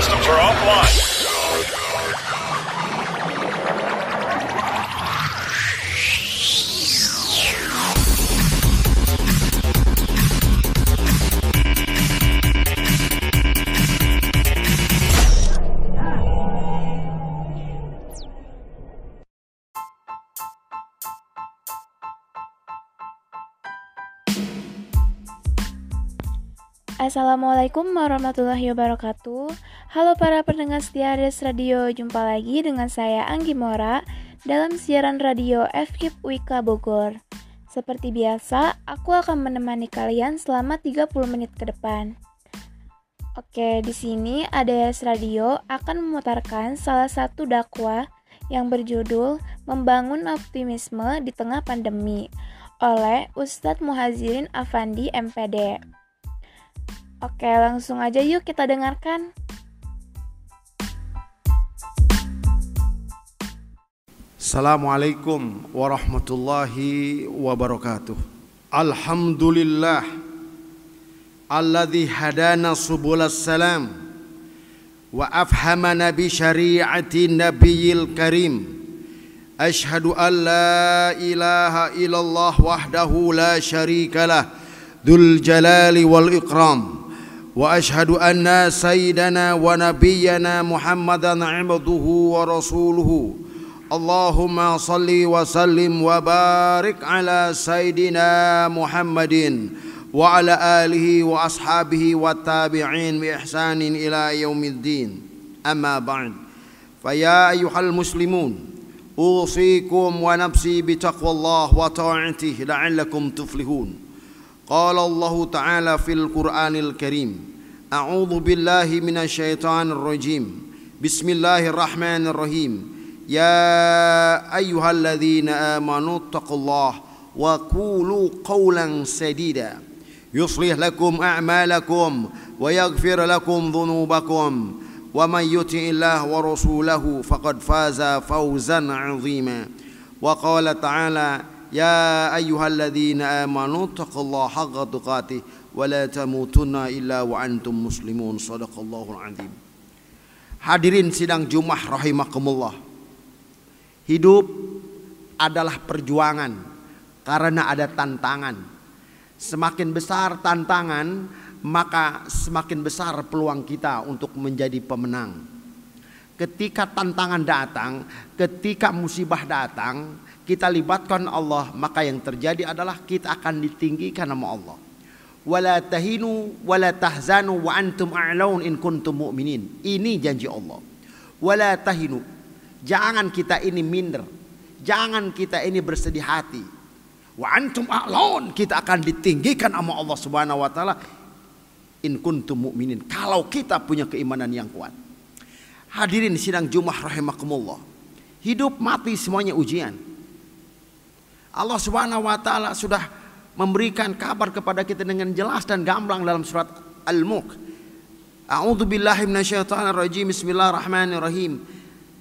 systems are offline. Assalamualaikum warahmatullahi wabarakatuh. Halo para pendengar setia Ades Radio Jumpa lagi dengan saya Anggi Mora Dalam siaran radio FKIP Wika Bogor. Seperti biasa, aku akan menemani kalian selama 30 menit ke depan. Oke, di sini ADS Radio akan memutarkan salah satu dakwah yang berjudul Membangun Optimisme di Tengah Pandemi oleh Ustadz Muhazirin Afandi MPD. Oke, langsung aja yuk kita dengarkan. Assalamualaikum warahmatullahi wabarakatuh. Alhamdulillah alladhi hadana subul salam wa afhamana bi syari'ati nabiyil karim. Ashhadu an la ilaha illallah wahdahu la syarika lah dzul jalali wal ikram. وأشهد أن سيدنا ونبينا محمدا عبده ورسوله. اللهم صل وسلم وبارك على سيدنا محمد وعلى آله وأصحابه والتابعين بإحسان إلى يوم الدين. أما بعد فيا أيها المسلمون أوصيكم ونفسي بتقوى الله وطاعته لعلكم تفلحون. قال الله تعالى في القرآن الكريم أعوذ بالله من الشيطان الرجيم. بسم الله الرحمن الرحيم. يا أيها الذين آمنوا اتقوا الله وقولوا قولا سديدا. يصلح لكم أعمالكم ويغفر لكم ذنوبكم. ومن يطع الله ورسوله فقد فاز فوزا عظيما. وقال تعالى يا أيها الذين آمنوا اتقوا الله حق تقاته ولا تموتن إلا وأنتم مسلمون صدق الله العظيم Hadirin sidang Jumat rahimakumullah. Hidup adalah perjuangan karena ada tantangan. Semakin besar tantangan, maka semakin besar peluang kita untuk menjadi pemenang. Ketika tantangan datang, ketika musibah datang, kita libatkan Allah, maka yang terjadi adalah kita akan ditinggikan nama Allah. Wala tahinu wala tahzanu wa antum a'laun in kuntum mu'minin. Ini janji Allah. Wala tahinu. Jangan kita ini minder. Jangan kita ini bersedih hati. Wa antum a'laun. Kita akan ditinggikan sama Allah Subhanahu wa taala in kuntum mu'minin. Kalau kita punya keimanan yang kuat. Hadirin sidang Jumat rahimakumullah. Hidup mati semuanya ujian. Allah Subhanahu wa taala sudah memberikan kabar kepada kita dengan jelas dan gamblang dalam surat Al-Mulk. A'udzu billahi minasyaitonir rajim. Bismillahirrahmanirrahim.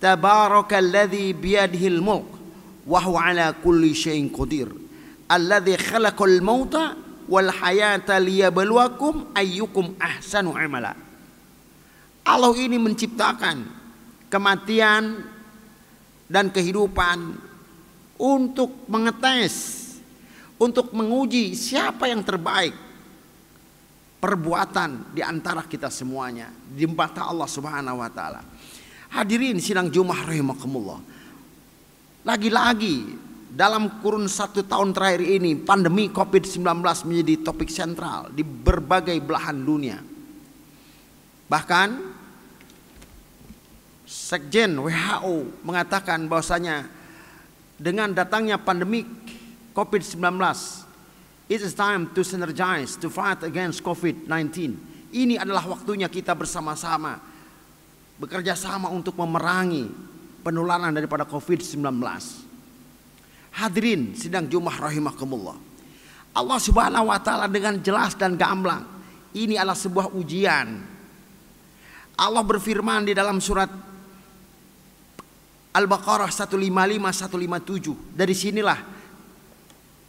Tabarakalladzi biyadihil mulk wa huwa ala kulli syai'in qadir. Alladzi khalaqal mauta wal hayata liyabluwakum ayyukum ahsanu amala. Allah ini menciptakan kematian dan kehidupan untuk mengetes untuk menguji siapa yang terbaik perbuatan di antara kita semuanya di mata Allah Subhanahu wa taala. Hadirin sidang Jumat rahimakumullah. Lagi-lagi dalam kurun satu tahun terakhir ini pandemi COVID-19 menjadi topik sentral di berbagai belahan dunia. Bahkan Sekjen WHO mengatakan bahwasanya dengan datangnya pandemi COVID-19. It is time to synergize to fight against COVID-19. Ini adalah waktunya kita bersama-sama bekerja sama untuk memerangi penularan daripada COVID-19. Hadirin sidang Jumat rahimakumullah. Allah Subhanahu wa taala dengan jelas dan gamblang ini adalah sebuah ujian. Allah berfirman di dalam surat Al-Baqarah 155 157. Dari sinilah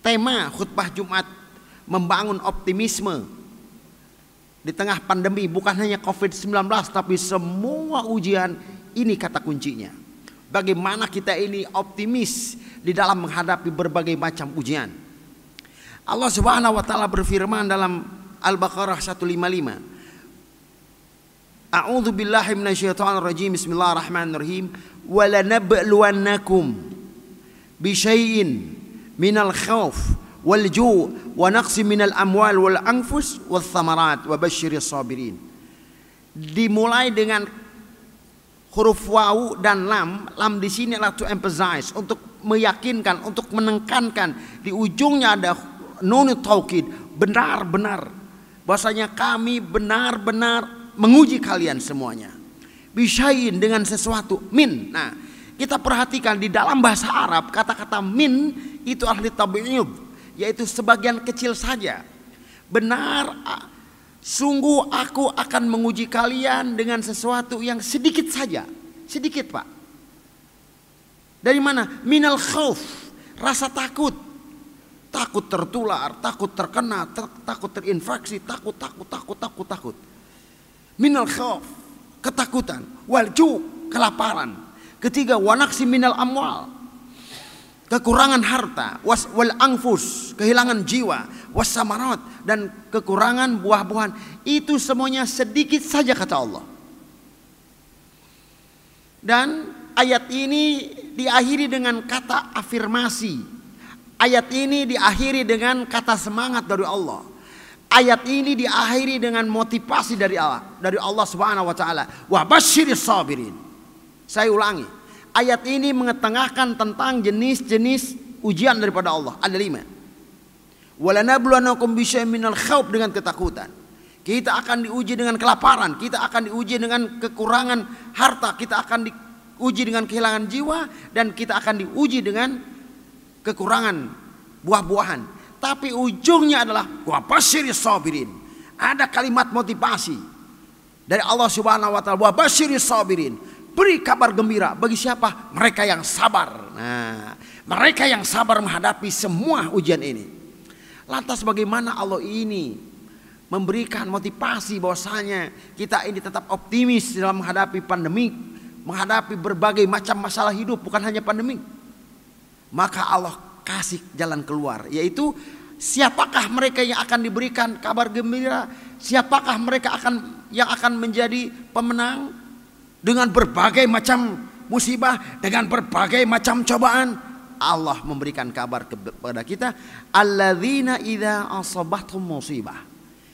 tema khutbah Jumat membangun optimisme di tengah pandemi bukan hanya COVID-19 tapi semua ujian ini kata kuncinya. Bagaimana kita ini optimis di dalam menghadapi berbagai macam ujian. Allah Subhanahu wa taala berfirman dalam Al-Baqarah 155. A'udzu billahi minasyaitonir rajim. Bismillahirrahmanirrahim. Ju' wa naqsi minal amwal wal anfus wal thamarat wa basyiris sabirin. Dimulai dengan huruf wawu dan lam. Lam di sini adalah to emphasize untuk meyakinkan, untuk menekankan. Di ujungnya ada nun taukid, benar-benar bahwasanya kami benar-benar menguji kalian semuanya. Bishayin dengan sesuatu min. Nah, kita perhatikan di dalam bahasa Arab kata-kata min itu ahli tabi'id yaitu sebagian kecil saja. Benar sungguh aku akan menguji kalian dengan sesuatu yang sedikit saja. Sedikit, Pak. Dari mana? Minal khauf, rasa takut takut tertular, takut terkena, ter, takut terinfeksi, takut, takut, takut, takut, takut. Minal khauf, ketakutan, wal ju, kelaparan. Ketiga, wanaksi minal amwal, kekurangan harta, was wal angfus, kehilangan jiwa, was samarat dan kekurangan buah-buahan. Itu semuanya sedikit saja kata Allah. Dan ayat ini diakhiri dengan kata afirmasi Ayat ini diakhiri dengan kata semangat dari Allah. Ayat ini diakhiri dengan motivasi dari Allah, dari Allah Subhanahu wa taala. Wa basyiris sabirin. Saya ulangi. Ayat ini mengetengahkan tentang jenis-jenis ujian daripada Allah. Ada lima. Walanabluwanakum bisyai'in minal khawf dengan ketakutan. Kita akan diuji dengan kelaparan, kita akan diuji dengan kekurangan harta, kita akan diuji dengan kehilangan jiwa dan kita akan diuji dengan kekurangan buah-buahan. Tapi ujungnya adalah wa basyiri sabirin. Ada kalimat motivasi dari Allah Subhanahu wa taala wa basyiri sabirin. Beri kabar gembira bagi siapa? Mereka yang sabar. Nah, mereka yang sabar menghadapi semua ujian ini. Lantas bagaimana Allah ini memberikan motivasi bahwasanya kita ini tetap optimis dalam menghadapi pandemi, menghadapi berbagai macam masalah hidup, bukan hanya pandemi maka Allah kasih jalan keluar yaitu siapakah mereka yang akan diberikan kabar gembira siapakah mereka akan yang akan menjadi pemenang dengan berbagai macam musibah dengan berbagai macam cobaan? Allah memberikan kabar kepada kita alladzina idza asabathum musibah.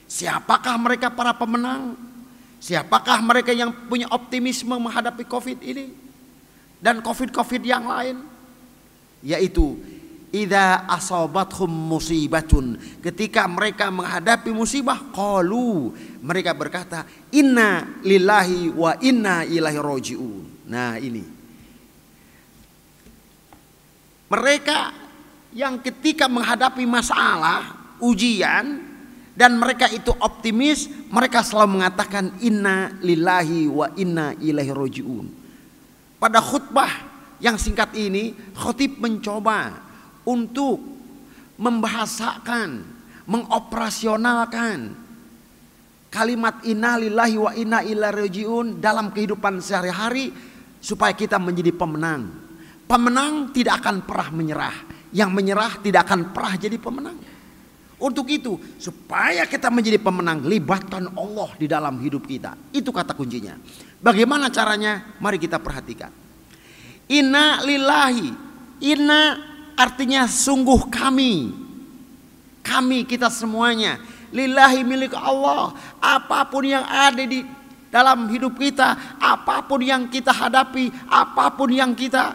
Siapakah mereka para pemenang? Siapakah mereka yang punya optimisme menghadapi covid ini dan covid-covid yang lain? Yaitu idza asabathum musibatun. Ketika mereka menghadapi musibah qalu mereka berkata inna lillahi wa inna ilaihi rajiun. Nah ini. Mereka yang ketika menghadapi masalah ujian dan mereka itu optimis mereka selalu mengatakan inna lillahi wa inna ilaihi rajiun. Pada khutbah yang singkat ini khotib mencoba untuk membahasakan, mengoperasionalkan kalimat innalillahi wa inna ilaihi rajiun dalam kehidupan sehari-hari supaya kita menjadi pemenang. Pemenang tidak akan pernah menyerah. Yang menyerah tidak akan pernah jadi pemenang. Untuk itu, supaya kita menjadi pemenang, libatkan Allah di dalam hidup kita. Itu kata kuncinya. Bagaimana caranya? Mari kita perhatikan. Inna lillahi. Inna artinya sungguh kami. Kami kita semuanya. Lillahi milik Allah. Apa pun yang ada di dalam hidup kita. Apa pun yang kita hadapi. Apa pun yang kita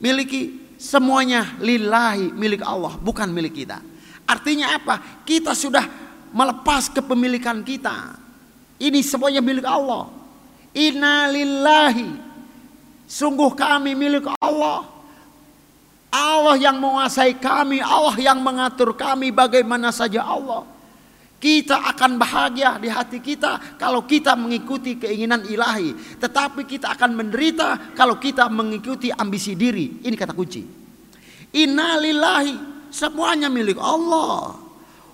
miliki. Semuanya lillahi milik Allah. Bukan milik kita. Artinya apa? Kita sudah melepas kepemilikan kita. Ini semuanya milik Allah. Inna lillahi Sungguh kami milik Allah. Allah yang menguasai kami, Allah yang mengatur kami bagaimana saja Allah. Kita akan bahagia di hati kita kalau kita mengikuti keinginan ilahi. Tetapi kita akan menderita kalau kita mengikuti ambisi diri. Ini kata kunci. Innalillahi, semuanya milik Allah.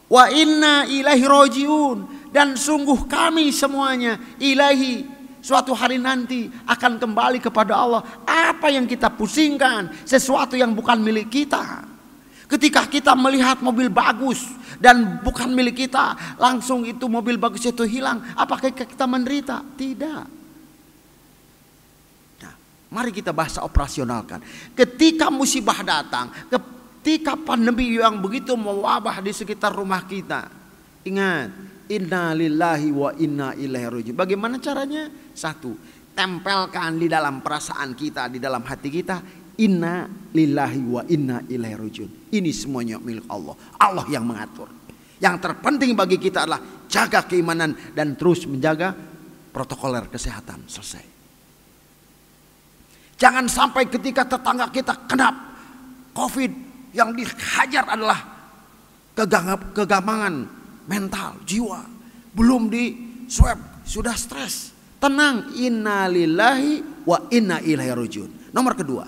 wa inna ilahi rojiun dan sungguh kami semuanya ilahi suatu hari nanti akan kembali kepada Allah apa yang kita pusingkan sesuatu yang bukan milik kita ketika kita melihat mobil bagus dan bukan milik kita langsung itu mobil bagus itu hilang apakah kita menderita tidak nah, mari kita bahasa operasionalkan ketika musibah datang Ketika pandemi yang begitu mewabah di sekitar rumah kita. Ingat, inna lillahi wa inna ilaihi rajiun. Bagaimana caranya? Satu, tempelkan di dalam perasaan kita, di dalam hati kita, inna lillahi wa inna ilaihi rajiun. Ini semuanya milik Allah. Allah yang mengatur. Yang terpenting bagi kita adalah jaga keimanan dan terus menjaga protokoler kesehatan. Selesai. Jangan sampai ketika tetangga kita kena COVID yang dihajar adalah kegamangan mental, jiwa. Belum di swab, sudah stres. Tenang, innalillahi wa inna ilaihi rajiun. Nomor kedua,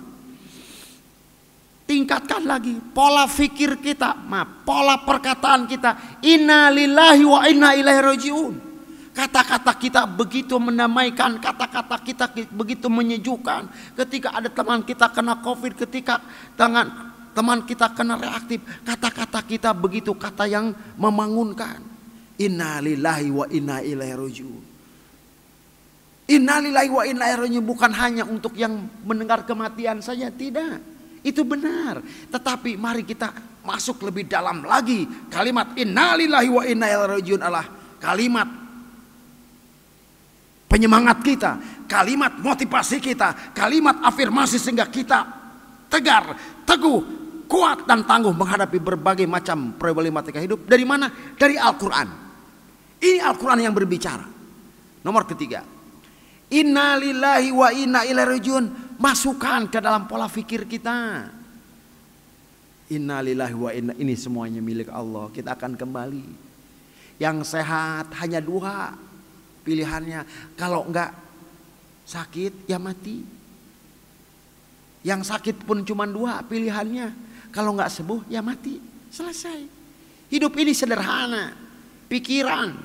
tingkatkan lagi pola fikir kita, maaf, pola perkataan kita. Innalillahi wa inna ilaihi rajiun. Kata-kata kita begitu menamaikan, kata-kata kita begitu menyejukkan. Ketika ada teman kita kena covid, ketika tangan teman kita kena reaktif, kata-kata kita begitu kata yang membangunkan. Inna lillahi wa inna ilaihi rajiun. Inna lillahi wa inna ilaihi bukan hanya untuk yang mendengar kematian saja, tidak. Itu benar. Tetapi mari kita masuk lebih dalam lagi. Kalimat inna lillahi wa inna ilaihi adalah kalimat penyemangat kita, kalimat motivasi kita, kalimat afirmasi sehingga kita tegar, teguh, kuat dan tangguh menghadapi berbagai macam problematika hidup. Dari mana? Dari Al-Quran. Ini Al-Quran yang berbicara. Nomor ketiga. Inna lillahi wa inna ilaihi rajiun. Masukkan ke dalam pola fikir kita. Inna lillahi wa inna ini semuanya milik Allah. Kita akan kembali. Yang sehat hanya dua pilihannya. Kalau enggak sakit ya mati. Yang sakit pun cuma dua pilihannya kalau nggak sembuh ya mati. Selesai. Hidup ini sederhana. Pikiran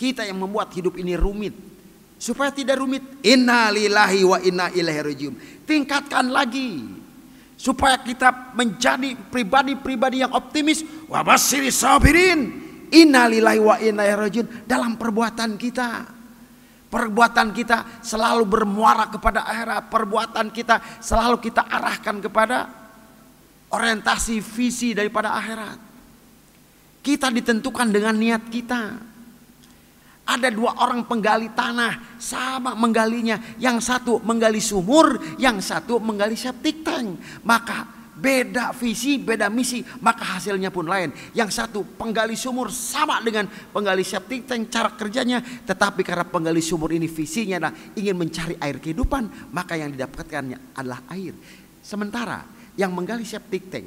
kita yang membuat hidup ini rumit. Supaya tidak rumit. Inna lillahi wa inna ilaihi rajiun. Tingkatkan lagi. Supaya kita menjadi pribadi-pribadi yang optimis. Wabasiri sabirin. Inna lillahi wa inna ilaihi rajiun. Dalam perbuatan kita. Perbuatan kita selalu bermuara kepada akhirat. Perbuatan kita selalu kita arahkan kepada orientasi visi daripada akhirat. Kita ditentukan dengan niat kita. Ada dua orang penggali tanah sama menggalinya. Yang satu menggali sumur, yang satu menggali septic tank. Maka beda visi, beda misi, maka hasilnya pun lain. Yang satu penggali sumur sama dengan penggali septic tank cara kerjanya, tetapi karena penggali sumur ini visinya adalah ingin mencari air kehidupan, maka yang didapatkannya adalah air. Sementara yang menggali septic tank,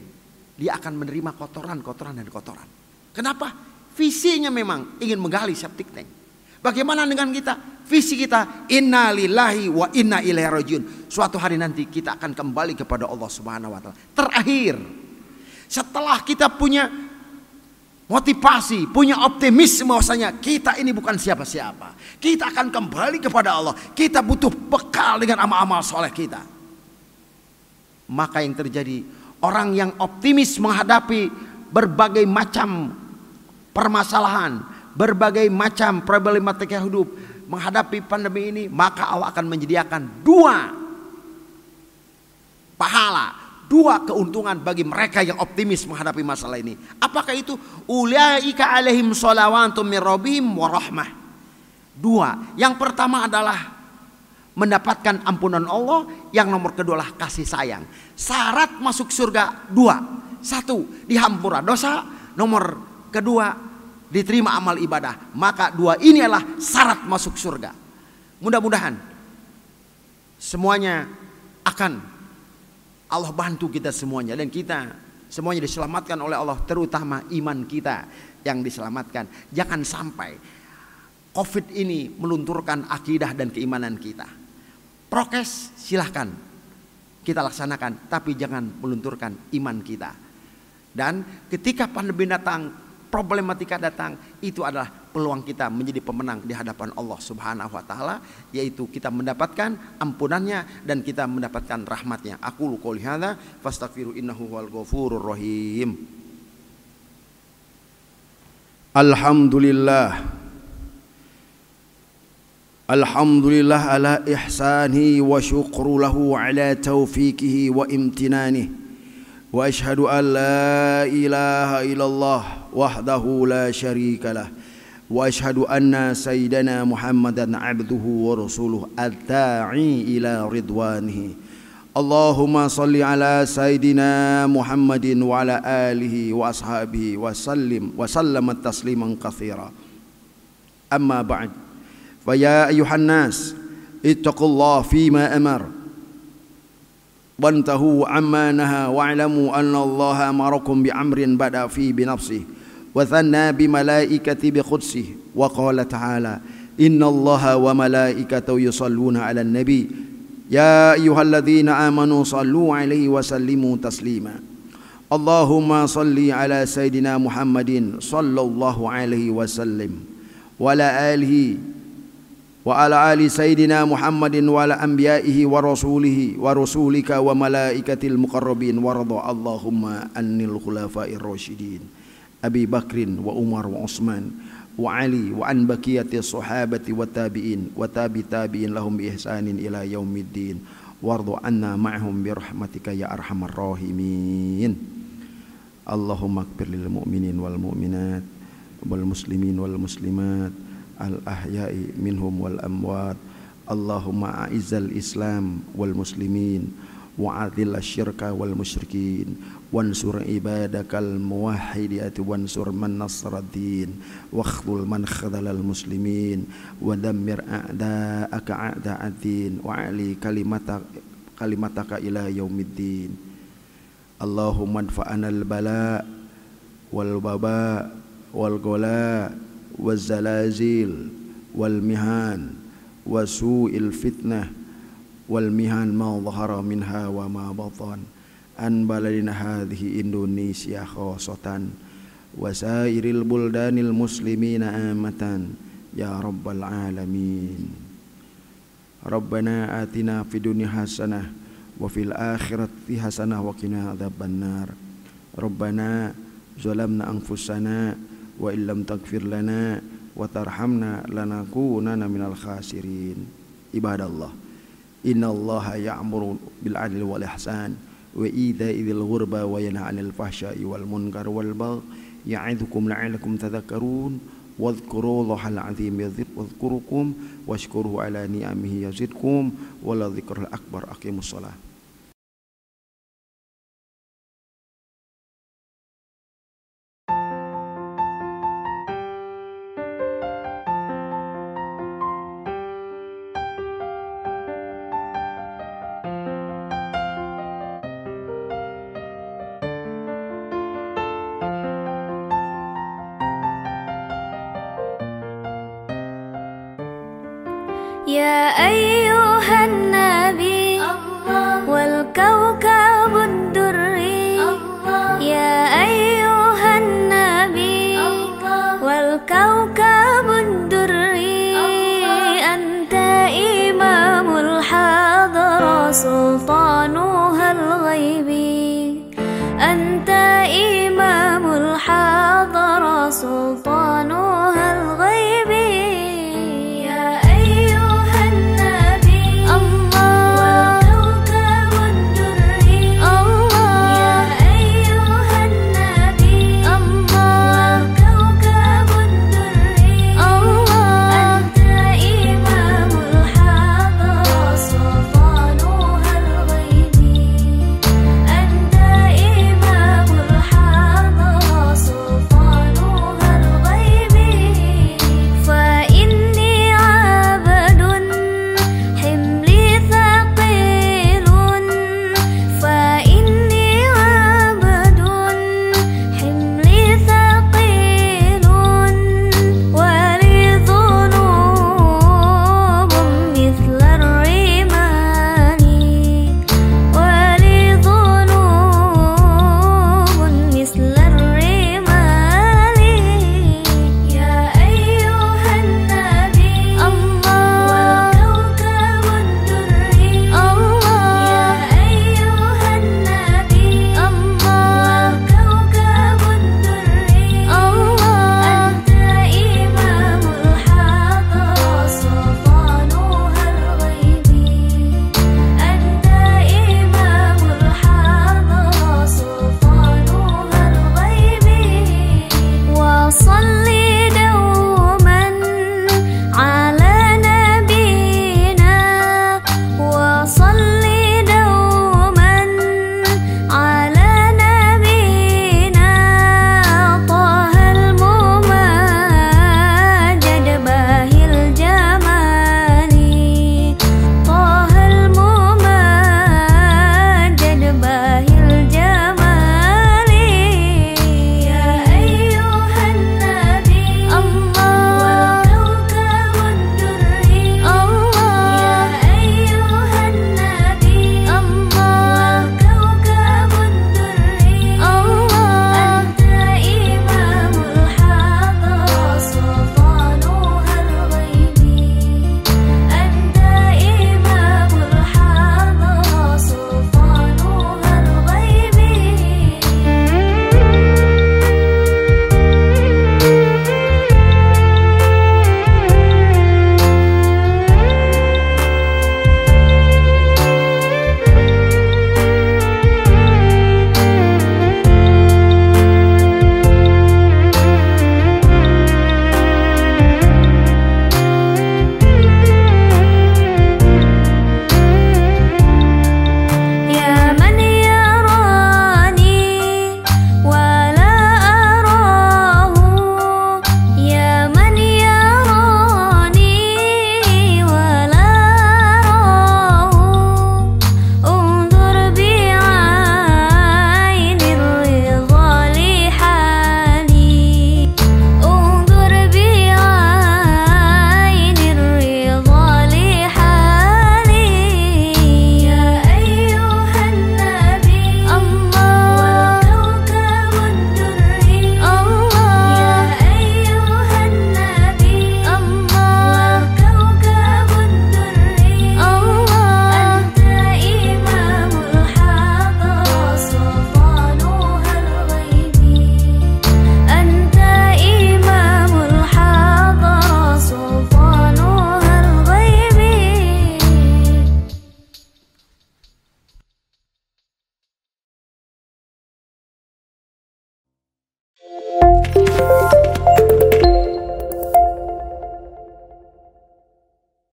dia akan menerima kotoran, kotoran dan kotoran. Kenapa? Visinya memang ingin menggali septic tank. Bagaimana dengan kita? Visi kita inna lillahi wa inna ilaihi rajiun. Suatu hari nanti kita akan kembali kepada Allah Subhanahu wa taala. Terakhir, setelah kita punya motivasi, punya optimisme bahwasanya kita ini bukan siapa-siapa. Kita akan kembali kepada Allah. Kita butuh bekal dengan amal-amal soleh kita maka yang terjadi orang yang optimis menghadapi berbagai macam permasalahan, berbagai macam problematika hidup, menghadapi pandemi ini, maka Allah akan menyediakan dua pahala, dua keuntungan bagi mereka yang optimis menghadapi masalah ini. Apakah itu? Ulaika alaihim salawatum min rabbihim wa rahmah. Dua. Yang pertama adalah mendapatkan ampunan Allah, yang nomor kedua adalah kasih sayang. Syarat masuk surga dua. Satu, dihampura dosa. Nomor kedua, diterima amal ibadah. Maka dua ini adalah syarat masuk surga. Mudah-mudahan semuanya akan Allah bantu kita semuanya dan kita semuanya diselamatkan oleh Allah terutama iman kita yang diselamatkan. Jangan sampai Covid ini melunturkan akidah dan keimanan kita. Prokes silahkan kita laksanakan, tapi jangan melunturkan iman kita. Dan ketika pandemi datang, problematika datang, itu adalah peluang kita menjadi pemenang di hadapan Allah Subhanahu wa taala, yaitu kita mendapatkan ampunannya dan kita mendapatkan rahmatnya. Aku qouli hadza fastaghfiru innahu wal ghafurur rahim. Alhamdulillah Alhamdulillah ala ihsani, wa syukru lahu ala taufikihi wa imtinani wa ashhadu an la ilaha illallah وحده لا شريك له وأشهد أن سيدنا محمدا عبده ورسوله الداعي إلى رضوانه. اللهم صل على سيدنا محمد وعلى آله وأصحابه وسلم وسلم تسليما كثيرا. أما بعد فيا أيها الناس اتقوا الله فيما أمر. وانتهوا عما نهى واعلموا أن الله أمركم بأمر بدأ فيه بنفسه. وثنى بملائكة بقدسه وقال تعالى إن الله وملائكته يصلون على النبي. يا أيها الذين آمنوا صلوا عليه وسلموا تسليما. اللهم صل على سيدنا محمد صلى الله عليه وسلم وعلى آله وعلى آل سيدنا محمد وعلى أنبيائه ورسوله ورسولك وملائكة المقربين ورضى اللهم عن الخلفاء الراشدين. أبي بكر وعمر وعثمان وعلي وعن بقية الصحابة والتابعين وتابي تابعين لهم بإحسان إلى يوم الدين. وارض عنا معهم برحمتك يا أرحم الراحمين. اللهم اغفر للمؤمنين والمؤمنات والمسلمين والمسلمات الأحياء منهم والأموات. اللهم أعز الإسلام والمسلمين وعذل الشرك والمشركين وانصر عبادك الموحدين وانصر من نصر الدين واخذل من خذل المسلمين ودمر أعداءك أعداء الدين وعلي كلمتك كلمتك إلى يوم الدين اللهم ادفعنا البلاء والوباء والغلاء والزلازل والمهان وسوء wal mihan minha wa ma batan. An Indonesia khosatan. Wa buldanil muslimina amatan. Ya rabbal alamin. Rabbana atina fid dunya hasanah wa fil hasanah wa qina adzabannar Rabbana zalamna anfusana wa illam taghfir lana wa tarhamna khasirin. Ibadallah. إن الله يأمر بالعدل والإحسان وإيتاء ذي الغربى وينهى عن الفحشاء والمنكر والبغي يعظكم لعلكم تذكرون واذكروا الله العظيم يذكركم واشكروه على نعمه يزدكم ولذكر الأكبر أقيموا الصلاة kau